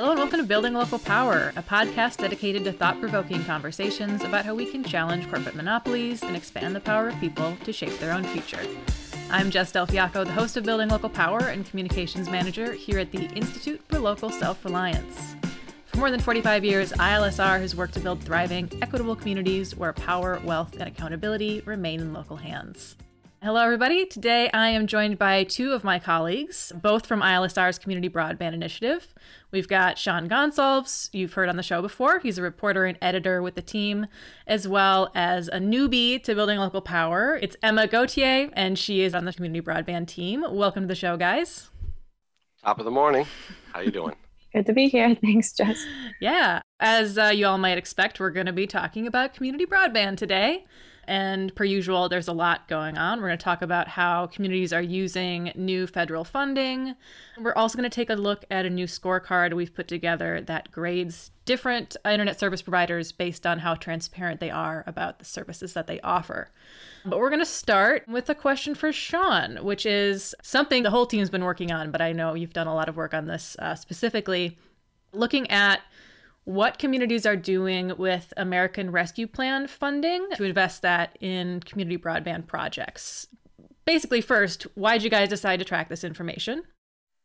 Hello and welcome to Building Local Power, a podcast dedicated to thought provoking conversations about how we can challenge corporate monopolies and expand the power of people to shape their own future. I'm Jess Del Fiacco, the host of Building Local Power and Communications Manager here at the Institute for Local Self Reliance. For more than 45 years, ILSR has worked to build thriving, equitable communities where power, wealth, and accountability remain in local hands. Hello, everybody. Today I am joined by two of my colleagues, both from ILSR's Community Broadband Initiative. We've got Sean Gonsalves, you've heard on the show before. He's a reporter and editor with the team, as well as a newbie to building local power. It's Emma Gauthier, and she is on the Community Broadband team. Welcome to the show, guys. Top of the morning. How you doing? Good to be here. Thanks, Jess. Yeah. As uh, you all might expect, we're going to be talking about community broadband today. And per usual, there's a lot going on. We're going to talk about how communities are using new federal funding. We're also going to take a look at a new scorecard we've put together that grades different internet service providers based on how transparent they are about the services that they offer. But we're going to start with a question for Sean, which is something the whole team's been working on, but I know you've done a lot of work on this uh, specifically. Looking at what communities are doing with American Rescue Plan funding to invest that in community broadband projects. Basically, first, why did you guys decide to track this information?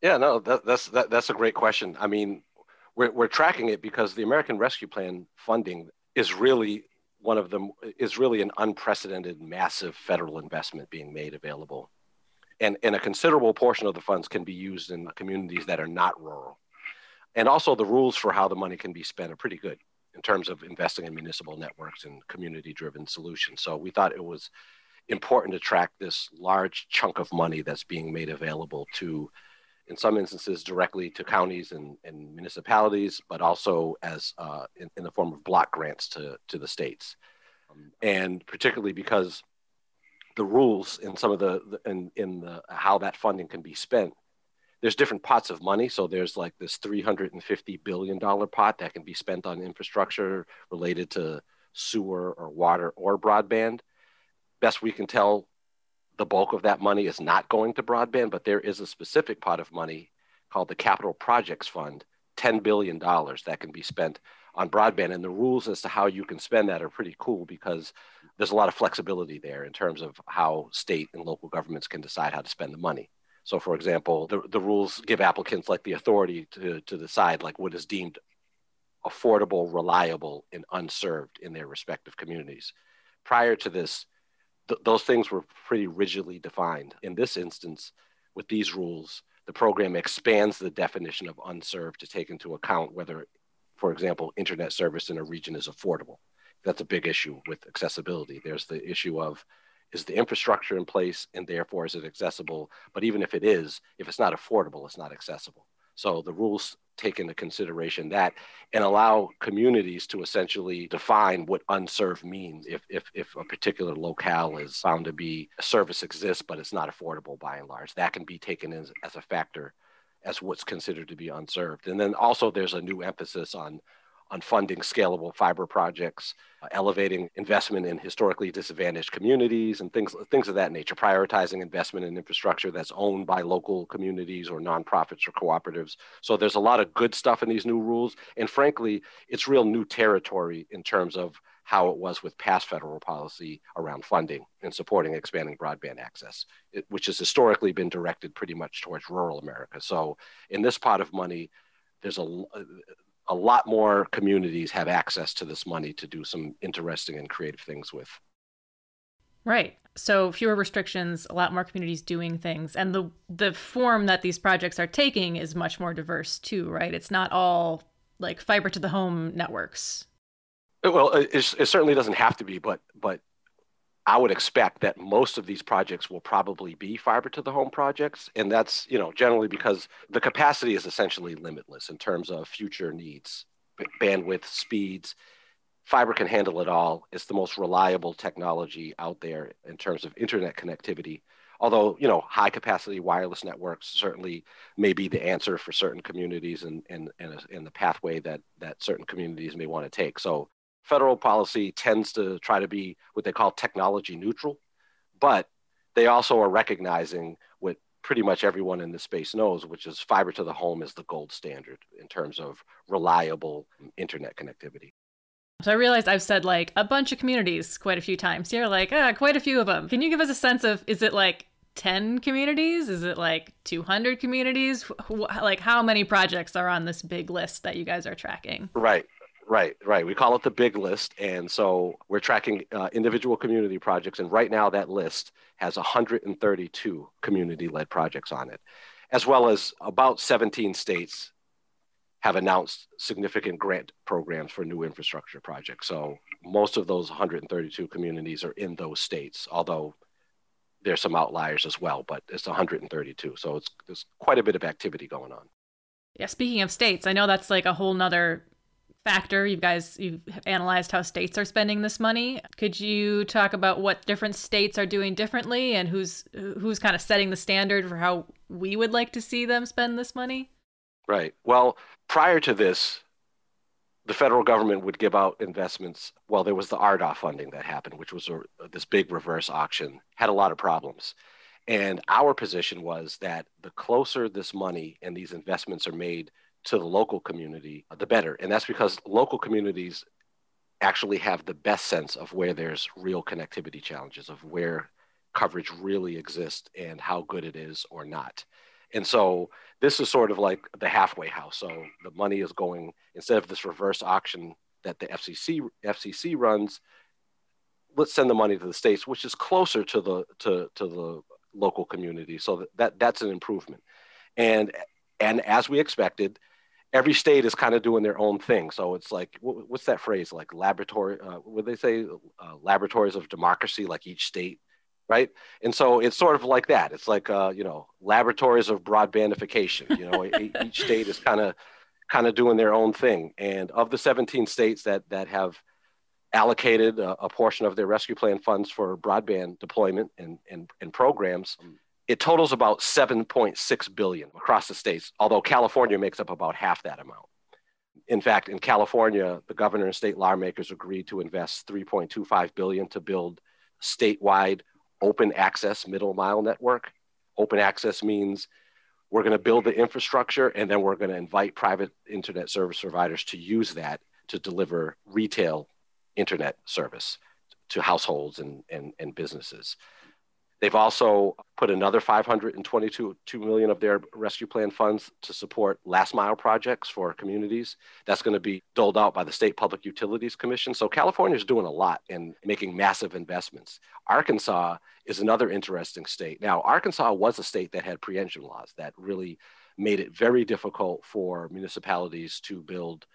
Yeah, no, that, that's that, that's a great question. I mean, we're we're tracking it because the American Rescue Plan funding is really one of them is really an unprecedented, massive federal investment being made available, and and a considerable portion of the funds can be used in communities that are not rural and also the rules for how the money can be spent are pretty good in terms of investing in municipal networks and community driven solutions. So we thought it was important to track this large chunk of money that's being made available to, in some instances, directly to counties and, and municipalities, but also as uh, in, in, the form of block grants to, to the states. And particularly because the rules in some of the in, in the how that funding can be spent there's different pots of money. So there's like this $350 billion pot that can be spent on infrastructure related to sewer or water or broadband. Best we can tell, the bulk of that money is not going to broadband, but there is a specific pot of money called the Capital Projects Fund, $10 billion that can be spent on broadband. And the rules as to how you can spend that are pretty cool because there's a lot of flexibility there in terms of how state and local governments can decide how to spend the money. So, for example, the, the rules give applicants like the authority to, to decide like what is deemed affordable, reliable, and unserved in their respective communities. Prior to this, th- those things were pretty rigidly defined. In this instance, with these rules, the program expands the definition of unserved to take into account whether, for example, internet service in a region is affordable. That's a big issue with accessibility. There's the issue of is the infrastructure in place and therefore is it accessible? But even if it is, if it's not affordable, it's not accessible. So the rules take into consideration that and allow communities to essentially define what unserved means if, if, if a particular locale is found to be a service exists but it's not affordable by and large that can be taken as, as a factor as what's considered to be unserved and then also there's a new emphasis on on funding scalable fiber projects, uh, elevating investment in historically disadvantaged communities, and things things of that nature. Prioritizing investment in infrastructure that's owned by local communities or nonprofits or cooperatives. So there's a lot of good stuff in these new rules, and frankly, it's real new territory in terms of how it was with past federal policy around funding and supporting expanding broadband access, it, which has historically been directed pretty much towards rural America. So in this pot of money, there's a a lot more communities have access to this money to do some interesting and creative things with. Right. So fewer restrictions, a lot more communities doing things, and the the form that these projects are taking is much more diverse too, right? It's not all like fiber to the home networks. Well, it, it certainly doesn't have to be, but but I would expect that most of these projects will probably be fiber to the home projects. And that's, you know, generally because the capacity is essentially limitless in terms of future needs, bandwidth, speeds. Fiber can handle it all. It's the most reliable technology out there in terms of internet connectivity. Although, you know, high capacity wireless networks certainly may be the answer for certain communities and, and, and, and the pathway that, that certain communities may want to take. So federal policy tends to try to be what they call technology neutral, but they also are recognizing what pretty much everyone in this space knows, which is fiber to the home is the gold standard in terms of reliable internet connectivity. So I realized I've said like a bunch of communities quite a few times. You're like, ah, quite a few of them. Can you give us a sense of is it like 10 communities? Is it like 200 communities? Like how many projects are on this big list that you guys are tracking? Right. Right, right. We call it the big list. And so we're tracking uh, individual community projects. And right now, that list has 132 community led projects on it, as well as about 17 states have announced significant grant programs for new infrastructure projects. So most of those 132 communities are in those states, although there's some outliers as well, but it's 132. So it's there's quite a bit of activity going on. Yeah, speaking of states, I know that's like a whole nother factor. You guys, you've analyzed how states are spending this money. Could you talk about what different states are doing differently and who's who's kind of setting the standard for how we would like to see them spend this money? Right. Well, prior to this, the federal government would give out investments. Well, there was the RDOF funding that happened, which was a, this big reverse auction, had a lot of problems. And our position was that the closer this money and these investments are made to the local community, uh, the better. And that's because local communities actually have the best sense of where there's real connectivity challenges, of where coverage really exists and how good it is or not. And so this is sort of like the halfway house. So the money is going instead of this reverse auction that the FCC FCC runs. Let's send the money to the states, which is closer to the to, to the local community. So that, that that's an improvement. And and as we expected, every state is kind of doing their own thing. So it's like, what's that phrase? Like laboratory, uh, would they say uh, laboratories of democracy? Like each state, right? And so it's sort of like that. It's like, uh, you know, laboratories of broadbandification. You know, each state is kind of kind of doing their own thing. And of the 17 states that that have allocated a, a portion of their rescue plan funds for broadband deployment and, and, and programs, it totals about 7.6 billion across the states, although California makes up about half that amount. In fact, in California, the governor and state lawmakers agreed to invest 3.25 billion to build statewide open access middle mile network. Open access means we're going to build the infrastructure and then we're going to invite private internet service providers to use that to deliver retail internet service to households and, and, and businesses. They've also put another 522 million of their rescue plan funds to support last mile projects for communities. That's going to be doled out by the State Public Utilities Commission. So California is doing a lot and making massive investments. Arkansas is another interesting state. Now, Arkansas was a state that had preemption laws that really made it very difficult for municipalities to build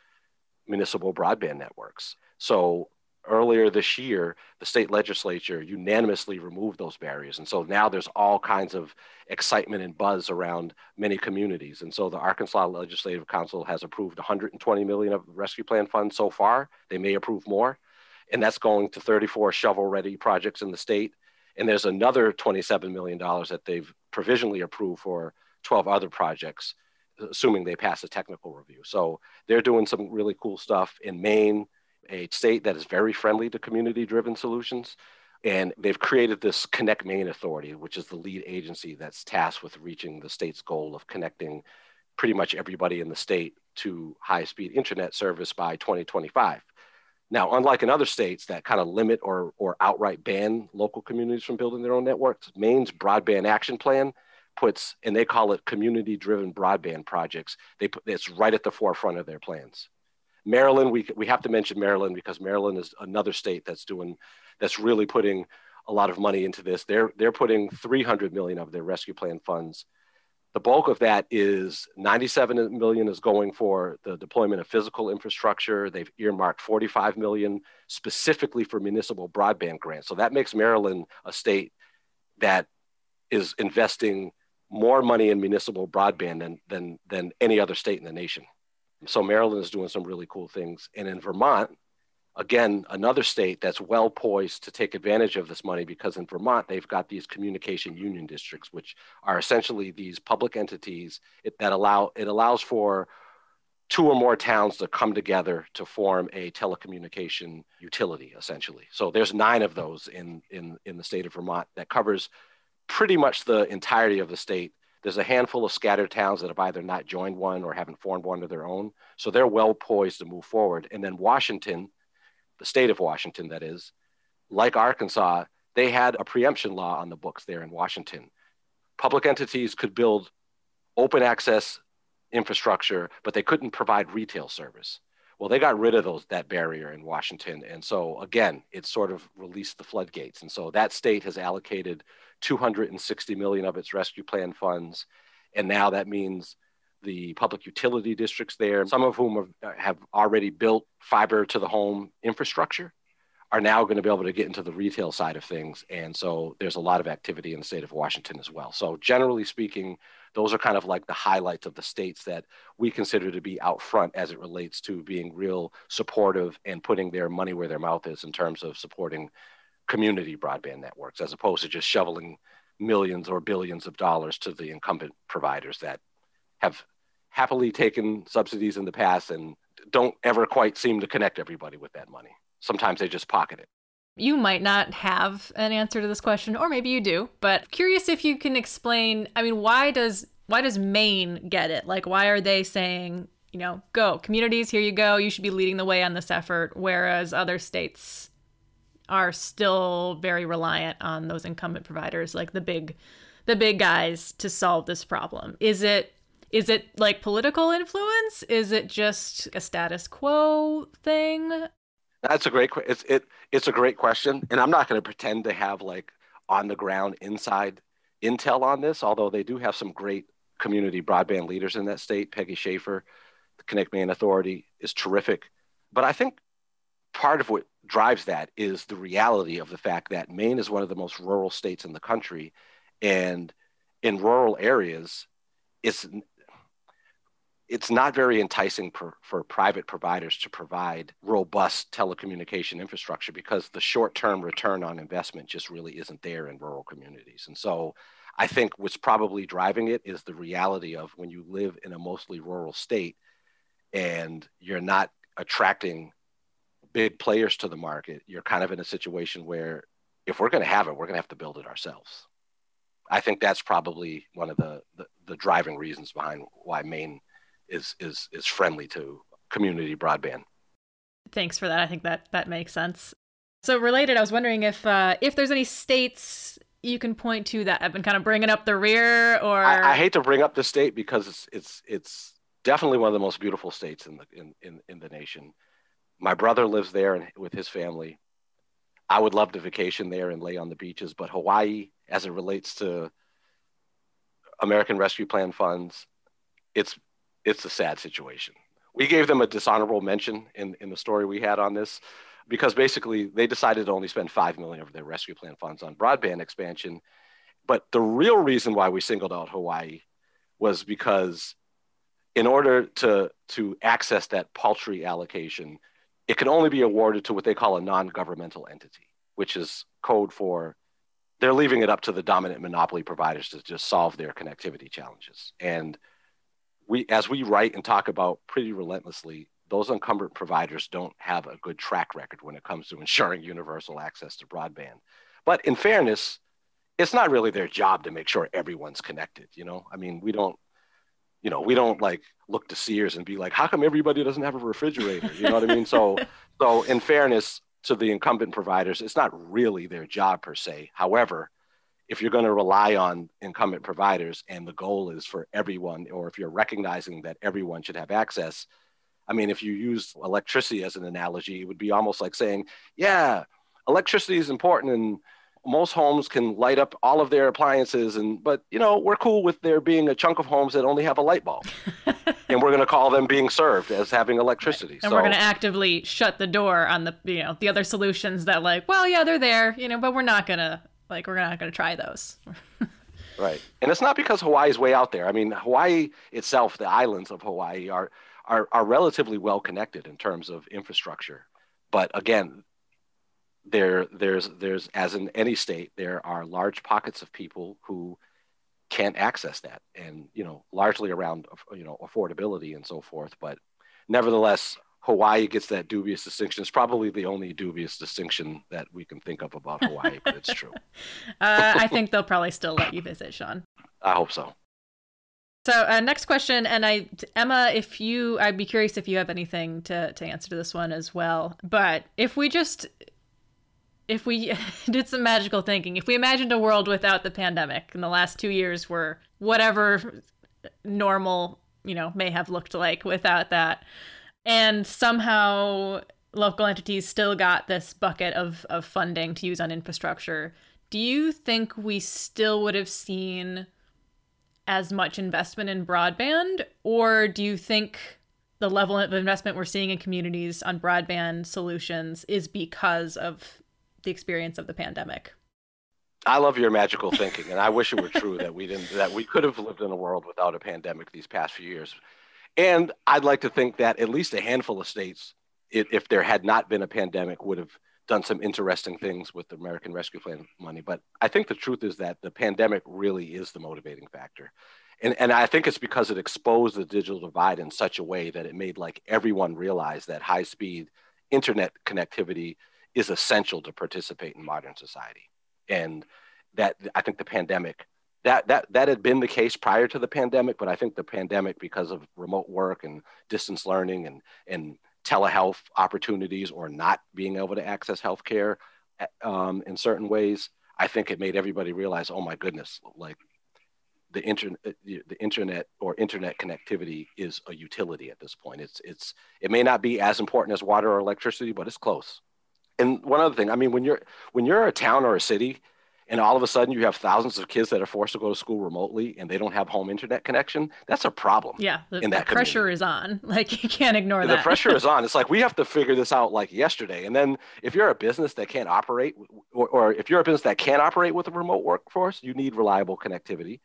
municipal broadband networks. So earlier this year, the state legislature unanimously removed those barriers. And so now there's all kinds of excitement and buzz around many communities. And so the Arkansas Legislative Council has approved 120 million of rescue plan funds so far. They may approve more. And that's going to 34 shovel ready projects in the state. And there's another $27 million that they've provisionally approved for 12 other projects, assuming they pass a technical review. So they're doing some really cool stuff in Maine a state that is very friendly to community driven solutions. And they've created this Connect Maine Authority, which is the lead agency that's tasked with reaching the state's goal of connecting pretty much everybody in the state to high speed internet service by 2025. Now, unlike in other states that kind of limit or, or outright ban local communities from building their own networks, Maine's broadband action plan puts, and they call it community driven broadband projects. They put, it's right at the forefront of their plans. Maryland, we, we have to mention Maryland because Maryland is another state that's doing, that's really putting a lot of money into this. They're, they're putting 300 million of their rescue plan funds. The bulk of that is 97 million is going for the deployment of physical infrastructure. They've earmarked 45 million specifically for municipal broadband grants. So that makes Maryland a state that is investing more money in municipal broadband than, than, than any other state in the nation. So Maryland is doing some really cool things. And in Vermont, again, another state that's well poised to take advantage of this money because in Vermont, they've got these communication union districts, which are essentially these public entities that allow, it allows for two or more towns to come together to form a telecommunication utility, essentially. So there's nine of those in, in, in the state of Vermont that covers pretty much the entirety of the state There's a handful of scattered towns that have either not joined one or haven't formed one of their own. So they're well poised to move forward. And then Washington, the state of Washington, that is, like Arkansas, they had a preemption law on the books there in Washington. Public entities could build open access infrastructure, but they couldn't provide retail service. Well, they got rid of those that barrier in Washington, and so again, it sort of released the floodgates. And so that state has allocated 260 million of its rescue plan funds, and now that means the public utility districts there, some of whom have, uh, have already built fiber to the home infrastructure, are now going to be able to get into the retail side of things. And so there's a lot of activity in the state of Washington as well. So generally speaking, those are kind of like the highlights of the states that we consider to be out front as it relates to being real supportive and putting their money where their mouth is in terms of supporting community broadband networks as opposed to just shoveling millions or billions of dollars to the incumbent providers that have happily taken subsidies in the past and don't ever quite seem to connect everybody with that money. Sometimes they just pocket it. You might not have an answer to this question, or maybe you do, but curious if you can explain. I mean, why does why does Maine get it? Like, why are they saying, you know, go communities, here you go, you should be leading the way on this effort, whereas other states are still very reliant on those incumbent providers, like the big, the big guys, to solve this problem. Is it is it like political influence? Is it just a status quo thing? That's a great it's it it's a great question, and I'm not going to pretend to have like on the ground inside intel on this. Although they do have some great community broadband leaders in that state. Peggy Schaffer, the Connect Maine Authority, is terrific. But I think part of what drives that is the reality of the fact that Maine is one of the most rural states in the country, and in rural areas, it's it's not very enticing for, for private providers to provide robust telecommunication infrastructure because the short term return on investment just really isn't there in rural communities. And so I think what's probably driving it is the reality of when you live in a mostly rural state and you're not attracting big players to the market, you're kind of in a situation where if we're going to have it, we're going to have to build it ourselves. I think that's probably one of the, the, the driving reasons behind why Maine is is is friendly to community broadband. Thanks for that. I think that that makes sense. So related, I was wondering if uh, if there's any states you can point to that have been kind of bringing up the rear, or I, I hate to bring up the state because it's it's it's definitely one of the most beautiful states in the in in, in the nation. My brother lives there and with his family. I would love to vacation there and lay on the beaches, but Hawaii, as it relates to American Rescue Plan funds, it's it's a sad situation. We gave them a dishonorable mention in, in the story we had on this because basically they decided to only spend 5 million of their rescue plan funds on broadband expansion. But the real reason why we singled out Hawaii was because in order to, to access that paltry allocation, it can only be awarded to what they call a non-governmental entity, which is code for they're leaving it up to the dominant monopoly providers to just solve their connectivity challenges. And we as we write and talk about pretty relentlessly those incumbent providers don't have a good track record when it comes to ensuring universal access to broadband but in fairness it's not really their job to make sure everyone's connected you know i mean we don't you know we don't like look to sears and be like how come everybody doesn't have a refrigerator? You know what i mean? So so in fairness to the incumbent providers it's not really their job per se. However if you're going to rely on incumbent providers and the goal is for everyone, or if you're recognizing that everyone should have access, I mean, if you use electricity as an analogy, it would be almost like saying, yeah, electricity is important and most homes can light up all of their appliances and but you know we're cool with there being a chunk of homes that only have a light bulb and we're going to call them being served as having electricity and so, we're going to actively shut the door on the you know the other solutions that like well yeah they're there you know but we're not going to like we're not going to try those. right, and it's not because hawaii's way out there. I mean, Hawaii itself, the islands of Hawaii are are are relatively well connected in terms of infrastructure, but again, there there's there's as in any state there are large pockets of people who can't access that and you know largely around you know affordability and so forth but nevertheless Hawaii gets that dubious distinction. It's probably the only dubious distinction that we can think of about Hawaii, but it's true. uh, I think they'll probably still let you visit, Sean. I hope so. So uh, next question, and I Emma, if you, I'd be curious if you have anything to to answer to this one as well. But if we just if we did some magical thinking, if we imagined a world without the pandemic, and the last two years were whatever normal, you know, may have looked like without that, and somehow local entities still got this bucket of, of funding to use on infrastructure, do you think we still would have seen as much investment in broadband? Or do you think the level of investment we're seeing in communities on broadband solutions is because of the experience of the pandemic? I love your magical thinking, and I wish it were true that we didn't that we could have lived in a world without a pandemic these past few years. And I'd like to think that at least a handful of states if there had not been a pandemic, would have done some interesting things with the American Rescue Plan money. But I think the truth is that the pandemic really is the motivating factor. And, and I think it's because it exposed the digital divide in such a way that it made like everyone realize that high speed internet connectivity is essential to participate in modern society. And that I think the pandemic that that that had been the case prior to the pandemic, but I think the pandemic, because of remote work and distance learning and and telehealth opportunities or not being able to access healthcare um, in certain ways, I think it made everybody realize, oh my goodness, like the internet, uh, the internet or internet connectivity is a utility at this point. It's it's it may not be as important as water or electricity, but it's close. And one other thing, I mean, when you're when you're a town or a city and all of a sudden you have thousands of kids that are forced to go to school remotely and they don't have home internet connection that's a problem yeah the, the pressure is on. Like you can't ignore the that. the pressure is on. It's like we have to figure this out like yesterday. And then if you're a business that can't operate or, or if you're a business that can't operate with a remote workforce you need reliable connectivity.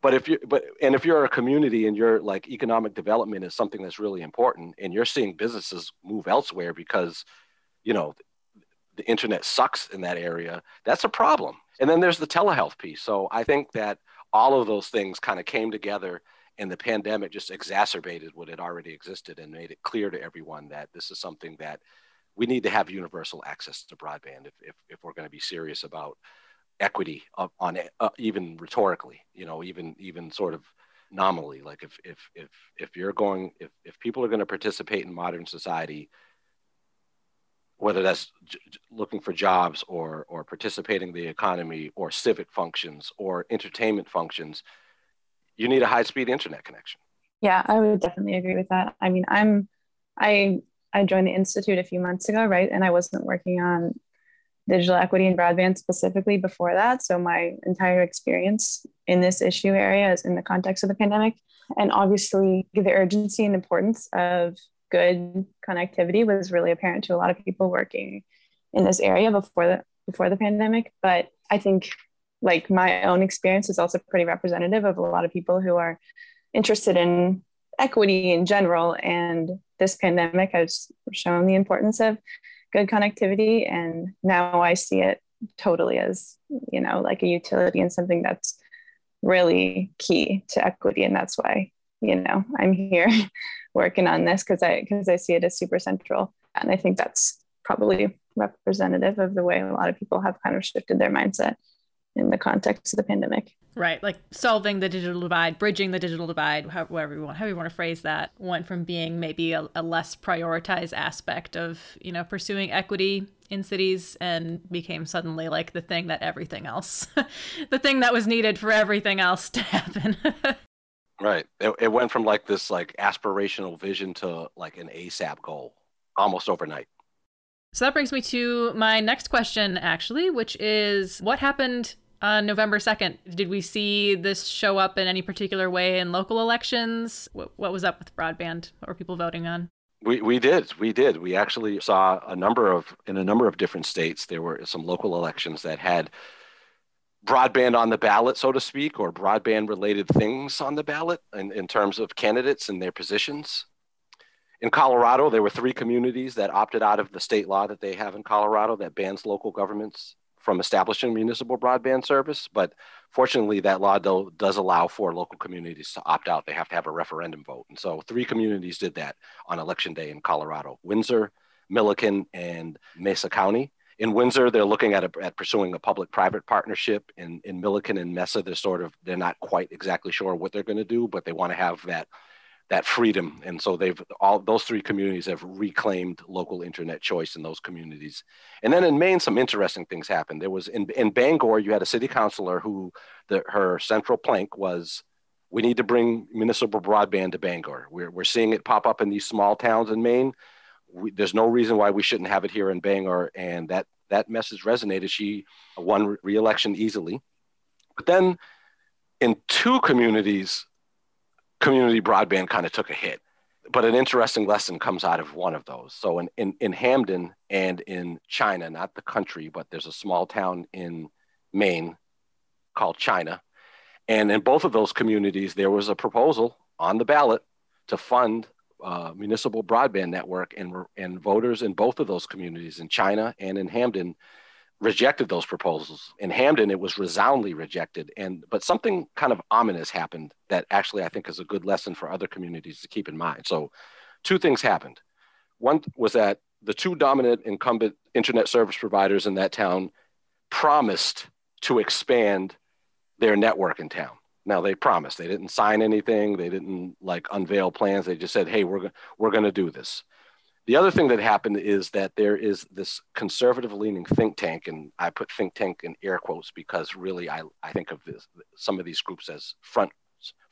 But if you but and if you're a community and your like economic development is something that's really important and you're seeing businesses move elsewhere because you know the internet sucks in that area that's a problem and then there's the telehealth piece. So I think that all of those things kind of came together and the pandemic just exacerbated what had already existed and made it clear to everyone that this is something that we need to have universal access to broadband if, if, if we're going to be serious about equity on uh, even rhetorically, you know, even even sort of nominally. Like if if if if you're going if if people are going to participate in modern society, whether that's looking for jobs or or participating in the economy or civic functions or entertainment functions you need a high speed internet connection. Yeah i would definitely agree with that. I mean i'm i i joined the institute a few months ago right? And i wasn't working on digital equity and broadband specifically before that. So my entire experience in this issue area is in the context of the pandemic. And obviously the urgency and importance of good connectivity was really apparent to a lot of people working in this area before the before the pandemic. But i think like my own experience is also pretty representative of a lot of people who are interested in equity in general. And this pandemic has shown the importance of good connectivity. And now i see it totally as you know like a utility and something that's really key to equity. And that's why you know i'm here working on this because I because I see it as super central. And I think that's probably representative of the way a lot of people have kind of shifted their mindset in the context of the pandemic. Right, like solving the digital divide, bridging the digital divide, however you want, however you want to phrase that, went from being maybe a, a less prioritized aspect of you know pursuing equity in cities and became suddenly like the thing that everything else, the thing that was needed for everything else to happen. Right. It, it went from like this like aspirational vision to like an ASAP goal almost overnight. So that brings me to my next question, actually, which is what happened on November 2nd? Did we see this show up in any particular way in local elections? What, what was up with broadband? What were people voting on? We, we did. We did. We actually saw a number of, in a number of different states, there were some local elections that had broadband on the ballot, so to speak, or broadband related things on the ballot in, in terms of candidates and their positions. In Colorado, there were three communities that opted out of the state law that they have in Colorado that bans local governments from establishing municipal broadband service. But fortunately, that law do, does allow for local communities to opt out. They have to have a referendum vote. And so three communities did that on election day in Colorado Windsor, Milliken, and Mesa County In Windsor, they're looking at, a, at pursuing a public-private partnership. In, in Milliken and Mesa, they're sort of they're not quite exactly sure what they're going to do, but they want to have that that freedom. And so they've all those three communities have reclaimed local internet choice in those communities. And then in Maine, some interesting things happened. There was in, in Bangor, you had a city councilor who the, her central plank was we need to bring municipal broadband to Bangor. We're, we're seeing it pop up in these small towns in Maine. We, there's no reason why we shouldn't have it here in Bangor. And that, that message resonated. She won re-election easily. But then in two communities, community broadband kind of took a hit. But an interesting lesson comes out of one of those. So in, in, in Hampden and in China, not the country, but there's a small town in Maine called China. And in both of those communities, there was a proposal on the ballot to fund uh, municipal broadband network, and, and voters in both of those communities, in China and in Hampden, rejected those proposals. In Hampden, it was resoundingly rejected. And but something kind of ominous happened that actually I think is a good lesson for other communities to keep in mind. So, two things happened. One was that the two dominant incumbent internet service providers in that town promised to expand their network in town. Now they promised. They didn't sign anything. They didn't like unveil plans. They just said, "Hey, we're we're going to do this." The other thing that happened is that there is this conservative leaning think tank, and I put think tank in air quotes because really I, I think of this, some of these groups as fronts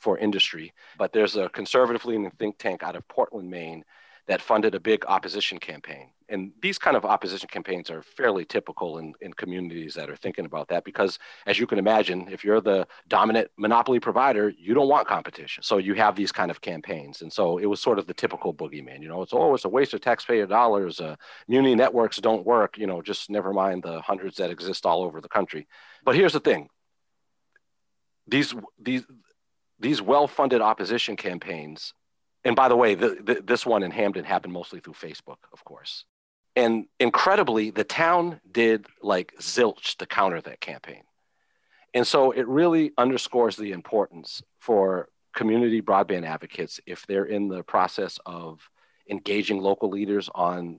for industry. But there's a conservative leaning think tank out of Portland, Maine, that funded a big opposition campaign. And these kind of opposition campaigns are fairly typical in, in communities that are thinking about that because, as you can imagine, if you're the dominant monopoly provider, you don't want competition. So you have these kind of campaigns. And so it was sort of the typical boogeyman. You know, it's, oh, it's a waste of taxpayer dollars. Uh, community networks don't work. You know, just never mind the hundreds that exist all over the country. But here's the thing these, these, these well funded opposition campaigns and by the way, the, the, this one in Hampden happened mostly through Facebook, of course. And incredibly, the town did like zilch to counter that campaign. And so it really underscores the importance for community broadband advocates if they're in the process of engaging local leaders on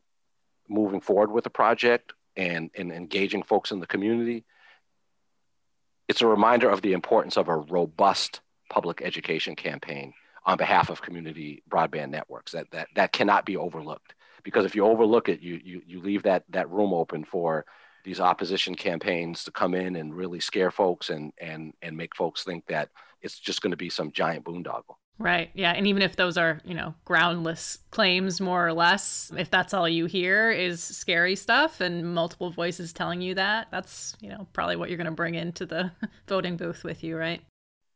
moving forward with a project and, and engaging folks in the community. It's a reminder of the importance of a robust public education campaign on behalf of community broadband networks. That that that cannot be overlooked because if you overlook it, you you you leave that that room open for these opposition campaigns to come in and really scare folks and and and make folks think that it's just going to be some giant boondoggle. Right. Yeah. And even if those are, you know, groundless claims, more or less, if that's all you hear is scary stuff and multiple voices telling you that, that's, you know, probably what you're going to bring into the voting booth with you, right?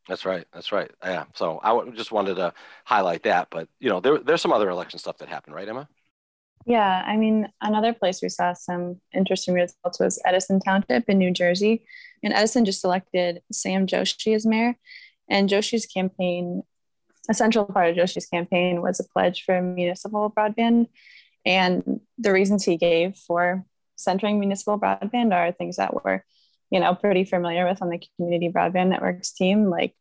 That's right. That's right. Yeah. So I just wanted to highlight that, but you know, there, there's some other election stuff that happened, right, Emma? Yeah. I mean, another place we saw some interesting results was Edison Township in New Jersey, and Edison just elected Sam Joshi as mayor. And Joshi's campaign, a central part of Joshi's campaign, was a pledge for municipal broadband. And the reasons he gave for centering municipal broadband are things that were you know, pretty familiar with on the community broadband networks team. Like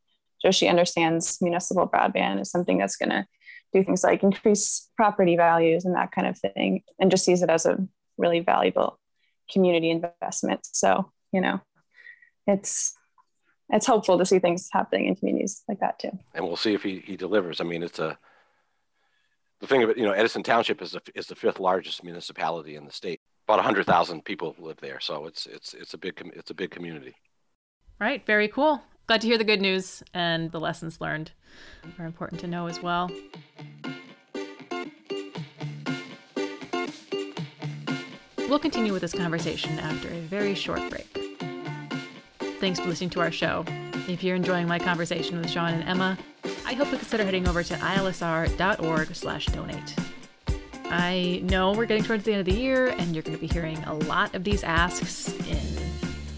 Joshi understands municipal broadband is something that's going to do things like increase property values and that kind of thing, and just sees it as a really valuable community investment. So, you know, it's it's hopeful to see things happening in communities like that too. And we'll see if he, he delivers. I mean, it's a the thing it, you know, Edison Township is the, is the fifth largest municipality in the state about 100,000 people live there. So it's it's it's a big it's a big community. Right, very cool. Glad to hear the good news and the lessons learned are important to know as well. We'll continue with this conversation after a very short break. Thanks for listening to our show. If you're enjoying my conversation with Sean and Emma, I hope you consider heading over to ilsr.org/donate. I know we're getting towards the end of the year, and you're going to be hearing a lot of these asks in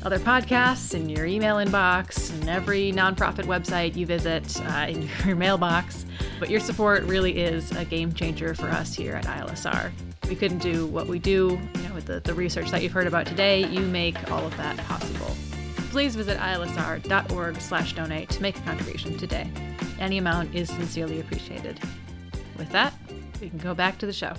other podcasts, in your email inbox, in every nonprofit website you visit, uh, in your mailbox. But your support really is a game changer for us here at ILSR. We couldn't do what we do, you know, with the, the research that you've heard about today. You make all of that possible. Please visit ilsr.org slash donate to make a contribution today. Any amount is sincerely appreciated. With that, we can go back to the show.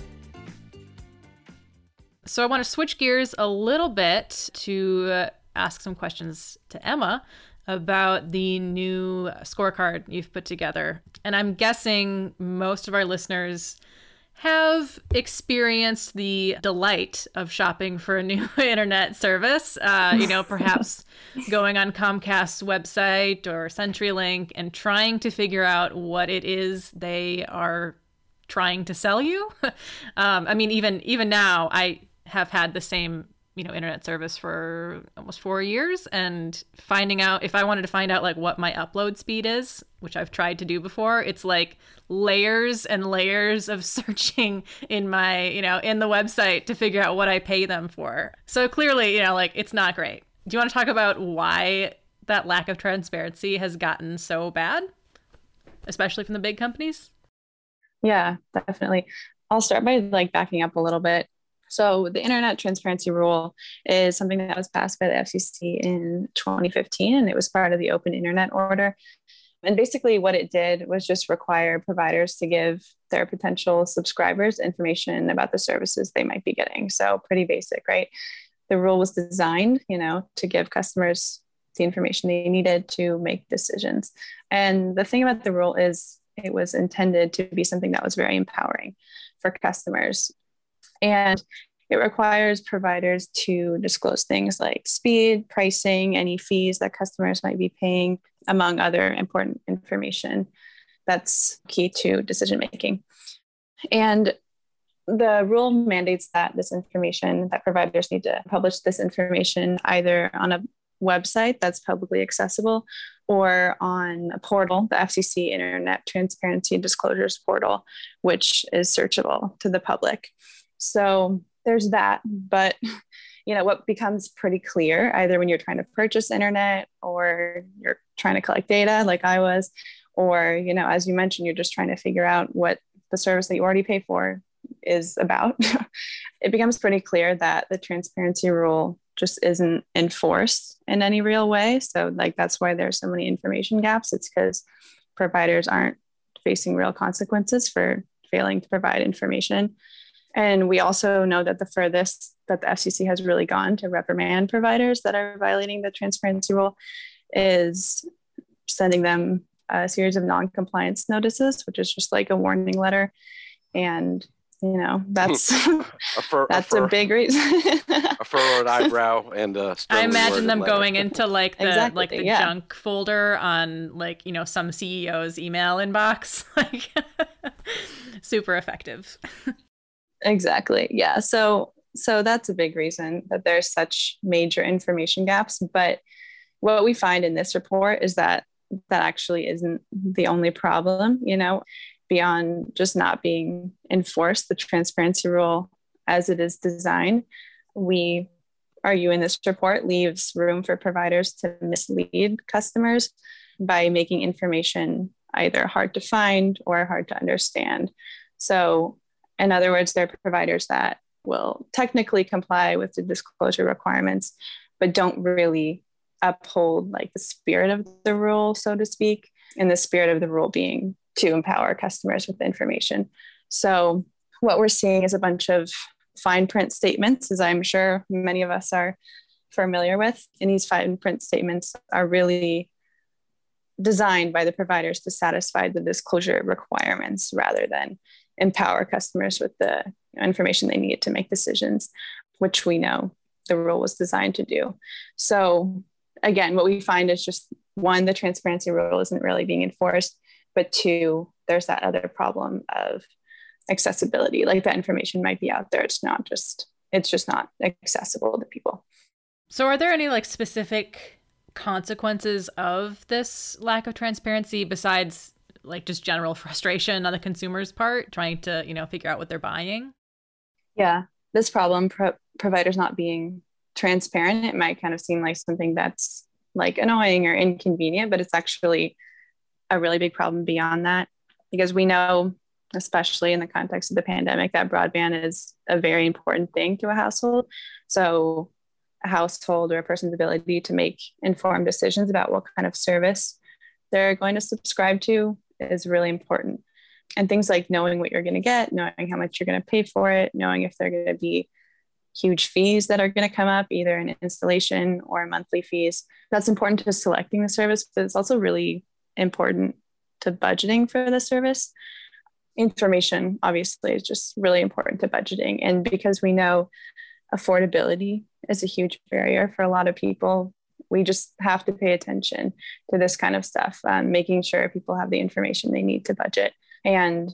So I want to switch gears a little bit to uh, ask some questions to Emma about the new scorecard you've put together. And I'm guessing most of our listeners have experienced the delight of shopping for a new internet service. Uh, you know, perhaps going on Comcast's website or CenturyLink and trying to figure out what it is they are trying to sell you. um, I mean, even even now, I have had the same you know internet service for almost four years and finding out if i wanted to find out like what my upload speed is which i've tried to do before it's like layers and layers of searching in my you know in the website to figure out what i pay them for. So clearly you know like it's not great. Do you want to talk about why that lack of transparency has gotten so bad especially from the big companies yeah definitely i'll start by like backing up a little bit so the Internet Transparency Rule is something that was passed by the FCC in 2015, and it was part of the Open Internet Order. And basically, what it did was just require providers to give their potential subscribers information about the services they might be getting. So, pretty basic, right? The rule was designed, you know, to give customers the information they needed to make decisions. And the thing about the rule is it was intended to be something that was very empowering for customers and it requires providers to disclose things like speed, pricing, any fees that customers might be paying, among other important information that's key to decision making. And the rule mandates that this information, that providers need to publish this information either on a website that's publicly accessible or on a portal, the FCC Internet Transparency and Disclosures Portal, which is searchable to the public. So there's that. But you know what becomes pretty clear either when you're trying to purchase internet or you're trying to collect data like I was, or you know, as you mentioned, you're just trying to figure out what the service that you already pay for is about. it becomes pretty clear that the transparency rule just isn't enforced in any real way. So like that's why there's so many information gaps. It's because providers aren't facing real consequences for failing to provide information and we also know that the furthest that the FCC has really gone to reprimand providers that are violating the transparency rule is sending them a series of non-compliance notices, which is just like a warning letter. And you know that's a fur, that's a, fur, a, big reason. a furrowed eyebrow and a I imagine them going into like the exactly, like the yeah. junk folder on like you know some CEO's email inbox. like super effective. Exactly. Yeah. So so that's a big reason that there's such major information gaps. But what we find in this report is that that actually isn't the only problem, you know, beyond just not being enforced, the transparency rule as it is designed, we argue in this report leaves room for providers to mislead customers by making information either hard to find or hard to understand. So in other words, there are providers that will technically comply with the disclosure requirements, but don't really uphold like the spirit of the rule, so to speak, and the spirit of the rule being to empower customers with information. So what we're seeing is a bunch of fine print statements, as I'm sure many of us are familiar with. And these fine print statements are really designed by the providers to satisfy the disclosure requirements rather than empower customers with the information they need to make decisions, which we know the rule was designed to do. So, again, what we find is just one, the transparency rule isn't really being enforced, but two, there's that other problem of accessibility. Like the information might be out there, it's not just it's just not accessible to people. So, are there any like specific consequences of this lack of transparency besides like just general frustration on the consumer's part trying to you know figure out what they're buying yeah this problem pro- providers not being transparent it might kind of seem like something that's like annoying or inconvenient but it's actually a really big problem beyond that because we know especially in the context of the pandemic that broadband is a very important thing to a household so a household or a person's ability to make informed decisions about what kind of service they're going to subscribe to is really important. And things like knowing what you're going to get, knowing how much you're going to pay for it, knowing if they're going to be huge fees that are going to come up, either an installation or monthly fees. That's important to selecting the service, but it's also really important to budgeting for the service. Information, obviously, is just really important to budgeting. And because we know affordability is a huge barrier for a lot of people, we just have to pay attention to this kind of stuff, um, making sure people have the information they need to budget. And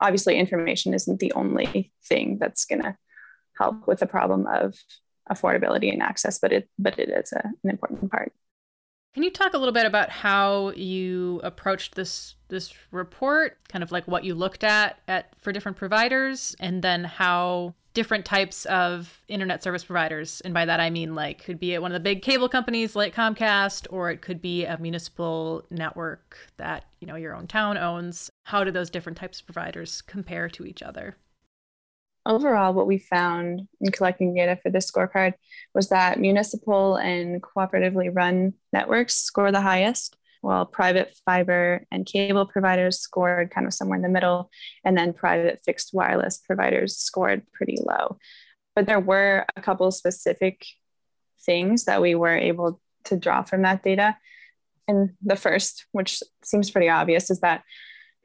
obviously, information isn't the only thing that's going to help with the problem of affordability and access, but it but it is a, an important part. Can you talk a little bit about how you approached this this report, kind of like what you looked at at for different providers, and then how different types of internet service providers, and by that I mean like could be at one of the big cable companies like Comcast, or it could be a municipal network that you know your own town owns. How do those different types of providers compare to each other? Overall, what we found in collecting data for this scorecard was that municipal and cooperatively run networks score the highest, while private fiber and cable providers scored kind of somewhere in the middle, and then private fixed wireless providers scored pretty low. But there were a couple specific things that we were able to draw from that data. And the first, which seems pretty obvious, is that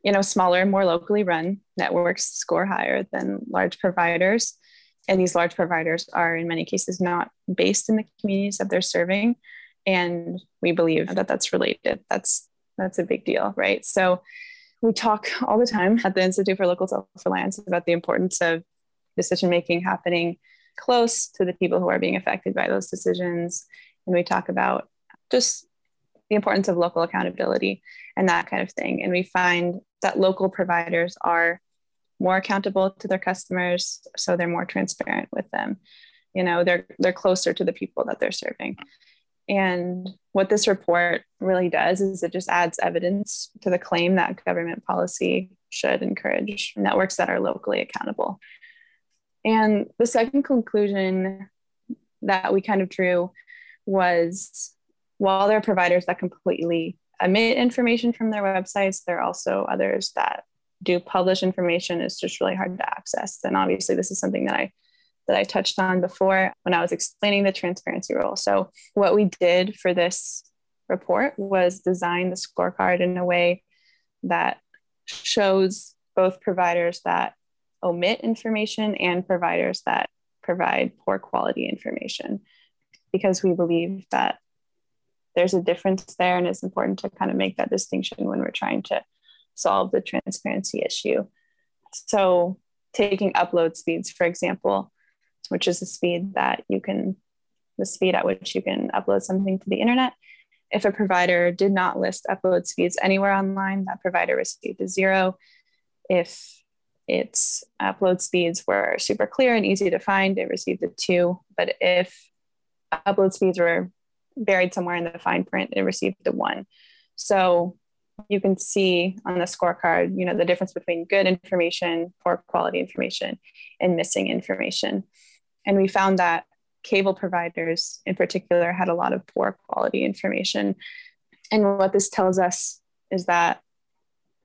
you know, smaller, more locally run networks score higher than large providers. And these large providers are, in many cases, not based in the communities that they're serving. And we believe that that's related. That's that's a big deal, right? So we talk all the time at the Institute for Local Self-Reliance about the importance of decision making happening close to the people who are being affected by those decisions. And we talk about just the importance of local accountability and that kind of thing. And we find that local providers are more accountable to their customers, so they're more transparent with them. You know, they're they're closer to the people that they're serving. And what this report really does is it just adds evidence to the claim that government policy should encourage networks that are locally accountable. And the second conclusion that we kind of drew was while there are providers that completely omit information from their websites, there are also others that do publish information. It's just really hard to access. And obviously, this is something that I that I touched on before when I was explaining the transparency rule. So, what we did for this report was design the scorecard in a way that shows both providers that omit information and providers that provide poor quality information because we believe that there's a difference there and it's important to kind of make that distinction when we're trying to solve the transparency issue. So taking upload speeds for example which is the speed that you can the speed at which you can upload something to the internet. If a provider did not list upload speeds anywhere online that provider received a zero. If its upload speeds were super clear and easy to find it received a two. But if upload speeds were buried somewhere in the fine print it received a one. So you can see on the scorecard you know the difference between good information poor quality information and missing information. And we found that cable providers in particular had a lot of poor quality information. And what this tells us is that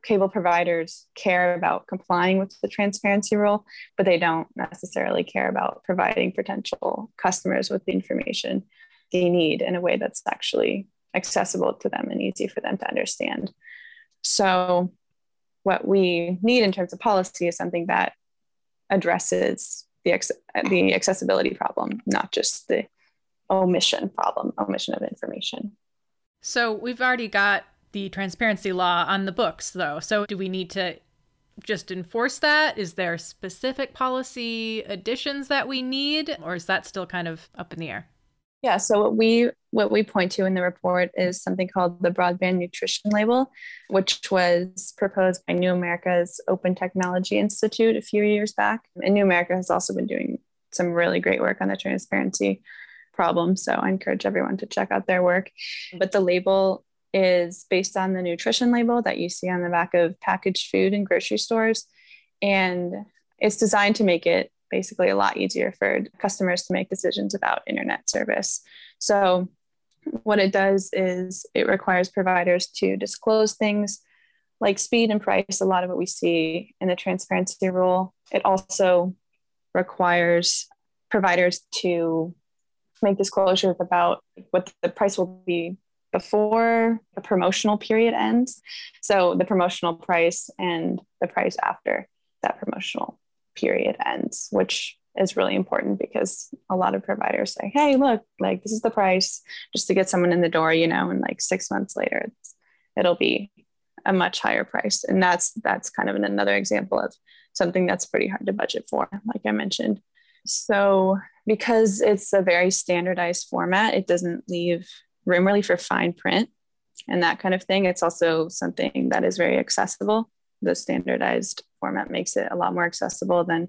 cable providers care about complying with the transparency rule, but they don't necessarily care about providing potential customers with the information they need in a way that's actually accessible to them and easy for them to understand. So, what we need in terms of policy is something that addresses the, the accessibility problem, not just the omission problem, omission of information. So, we've already got the transparency law on the books, though. So, do we need to just enforce that? Is there specific policy additions that we need, or is that still kind of up in the air? Yeah, so what we what we point to in the report is something called the broadband nutrition label, which was proposed by New America's Open Technology Institute a few years back. And New America has also been doing some really great work on the transparency problem. So I encourage everyone to check out their work. But the label is based on the nutrition label that you see on the back of packaged food in grocery stores. And it's designed to make it basically a lot easier for customers to make decisions about internet service. So, what it does is it requires providers to disclose things like speed and price, a lot of what we see in the transparency rule. It also requires providers to make disclosures about what the price will be before the promotional period ends. So the promotional price and the price after that promotional period ends, which is really important because a lot of providers say, hey, look, like this is the price just to get someone in the door, you know, and like six months later, it'll be a much higher price. And that's that's kind of another example of something that's pretty hard to budget for, like I mentioned. So because it's a very standardized format, it doesn't leave room really for fine print and that kind of thing. It's also something that is very accessible. The standardized format makes it a lot more accessible than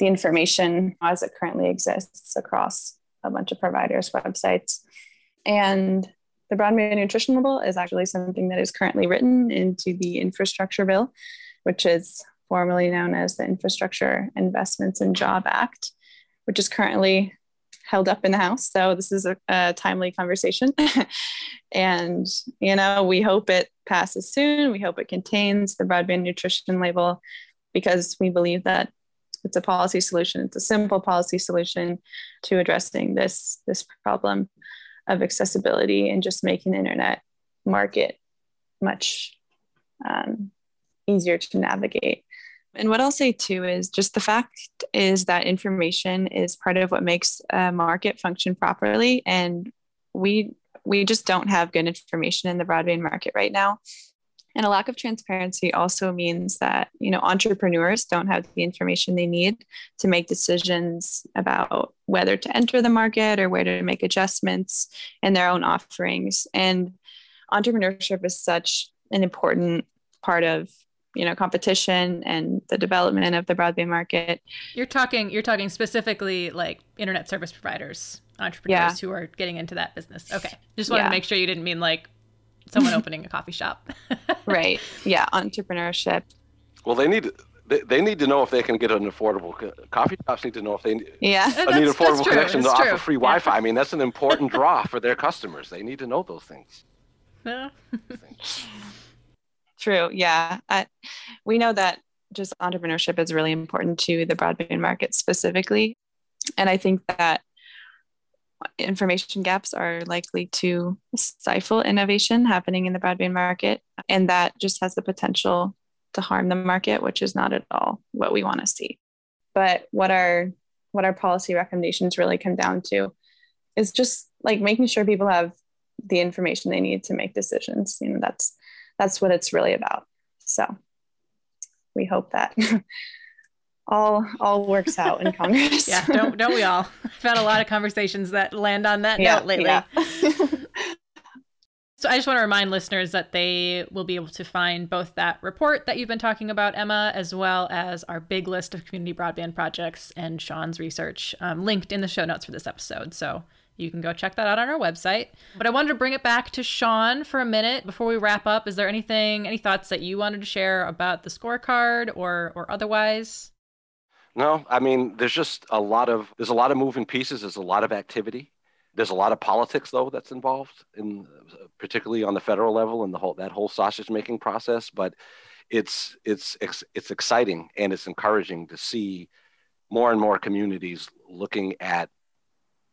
the information as it currently exists across a bunch of providers' websites. And the broadband nutrition label is actually something that is currently written into the infrastructure bill, which is formerly known as the Infrastructure Investments and Job Act, which is currently held up in the House. So this is a, a timely conversation. and, you know, we hope it passes soon. We hope it contains the broadband nutrition label because we believe that it's a policy solution. It's a simple policy solution to addressing this, this problem of accessibility and just making the internet market much um, easier to navigate. And what I'll say too is just the fact is that information is part of what makes a market function properly. And we we just don't have good information in the broadband market right now. And a lack of transparency also means that you know entrepreneurs don't have the information they need to make decisions about whether to enter the market or where to make adjustments in their own offerings. And entrepreneurship is such an important part of you know competition and the development of the broadband market. You're talking you're talking specifically like internet service providers entrepreneurs yeah. who are getting into that business. Okay. Just wanted yeah. to make sure you didn't mean like someone opening a coffee shop. Right. Yeah entrepreneurship. Well they need they, they need to know if they can get an affordable coffee shops need to know if they yeah. need affordable connection to offer free wi-fi. Yeah. i mean that's an important draw for their customers. They need to know those things. Yeah. True. Yeah. I, we know that just entrepreneurship is really important to the broadband market specifically. And I think that information gaps are likely to stifle innovation happening in the broadband market. And that just has the potential to harm the market, which is not at all what we want to see. But what our what our policy recommendations really come down to is just like making sure people have the information they need to make decisions. You know, that's that's what it's really about. So we hope that all all works out in Congress. yeah, don't don't we all? I've had a lot of conversations that land on that yeah, note lately. Yeah. so I just want to remind listeners that they will be able to find both that report that you've been talking about, Emma, as well as our big list of community broadband projects and Sean's research um, linked in the show notes for this episode. So you can go check that out on our website. But I wanted to bring it back to Sean for a minute before we wrap up. Is there anything, any thoughts that you wanted to share about the scorecard or or otherwise? No, I mean, there's just a lot of there's a lot of moving pieces. There's a lot of activity. There's a lot of politics though that's involved in particularly on the federal level and the whole that whole sausage making process. But it's it's it's, it's exciting and it's encouraging to see more and more communities looking at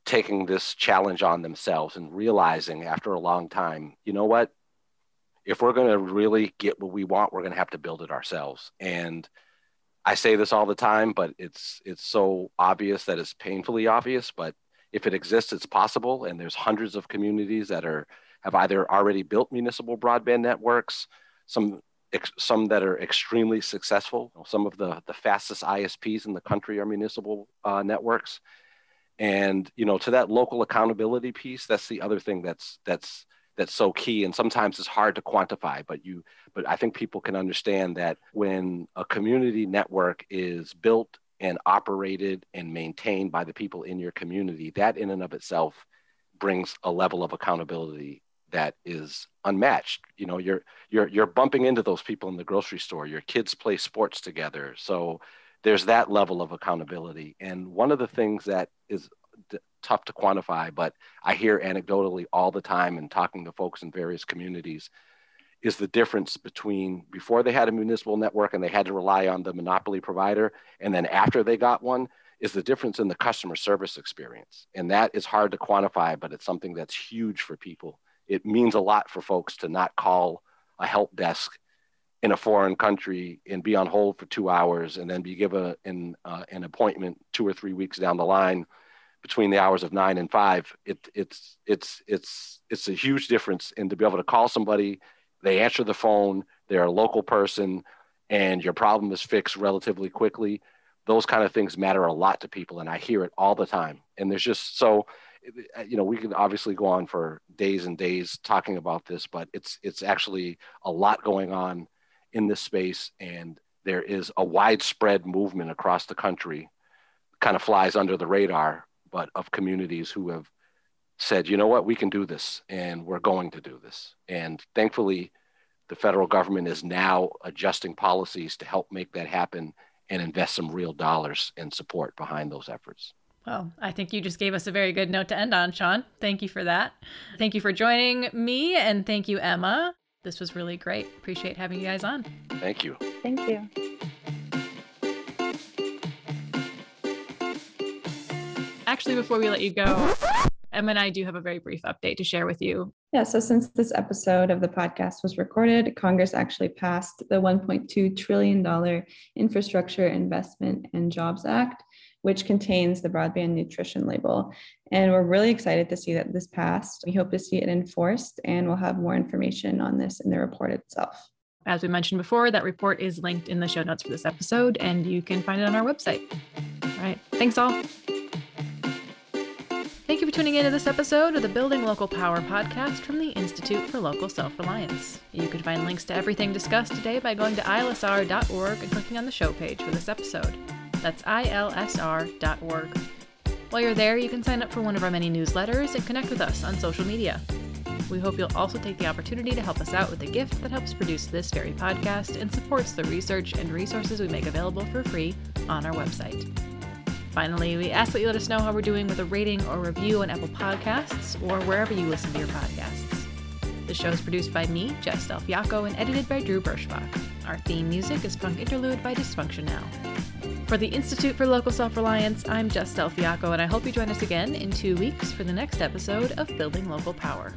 taking this challenge on themselves and realizing after a long time, you know what? If we're going to really get what we want, we're going to have to build it ourselves. And I say this all the time, but it's it's so obvious that it's painfully obvious. But if it exists, it's possible. And there's hundreds of communities that are have either already built municipal broadband networks, some some that are extremely successful. Some of the the fastest ISPs in the country are municipal uh, networks and you know to that local accountability piece that's the other thing that's that's that's so key. And sometimes it's hard to quantify but you but i think people can understand that when a community network is built and operated and maintained by the people in your community that in and of itself brings a level of accountability that is unmatched. You know you're you're you're bumping into those people in the grocery store. Your kids play sports together. So there's that level of accountability. And one of the things that is d- tough to quantify, but I hear anecdotally all the time and talking to folks in various communities is the difference between before they had a municipal network and they had to rely on the monopoly provider and then after they got one is the difference in the customer service experience. And that is hard to quantify, but it's something that's huge for people. It means a lot for folks to not call a help desk in a foreign country and be on hold for two hours and then be given an, uh, an appointment two or three weeks down the line between the hours of nine and five. It, it's, it's, it's, it's a huge difference. And to be able to call somebody, they answer the phone, they're a local person, and your problem is fixed relatively quickly those kind of things matter a lot to people and i hear it all the time and there's just so you know we could obviously go on for days and days talking about this but it's it's actually a lot going on in this space and there is a widespread movement across the country kind of flies under the radar but of communities who have said you know what we can do this and we're going to do this and thankfully the federal government is now adjusting policies to help make that happen and invest some real dollars and support behind those efforts. Well, I think you just gave us a very good note to end on, Sean. Thank you for that. Thank you for joining me, and thank you, Emma. This was really great. Appreciate having you guys on. Thank you. Thank you. Actually, before we let you go, Emma and I do have a very brief update to share with you. Yeah, so since this episode of the podcast was recorded, Congress actually passed the $1.2 trillion Infrastructure Investment and Jobs Act, which contains the broadband nutrition label. And we're really excited to see that this passed. We hope to see it enforced, and we'll have more information on this in the report itself. As we mentioned before, that report is linked in the show notes for this episode, and you can find it on our website. All right. Thanks, all. Thank you for tuning into this episode of the Building Local Power podcast from the Institute for Local Self Reliance. You can find links to everything discussed today by going to ilsr.org and clicking on the show page for this episode. That's ilsr.org. While you're there, you can sign up for one of our many newsletters and connect with us on social media. We hope you'll also take the opportunity to help us out with a gift that helps produce this very podcast and supports the research and resources we make available for free on our website. Finally, we ask that you let us know how we're doing with a rating or review on Apple Podcasts or wherever you listen to your podcasts. The show is produced by me, Jess Del Fiacco, and edited by Drew Birschbach. Our theme music is Funk Interlude by Dysfunction Now. For the Institute for Local Self Reliance, I'm Jess Del Fiacco, and I hope you join us again in two weeks for the next episode of Building Local Power.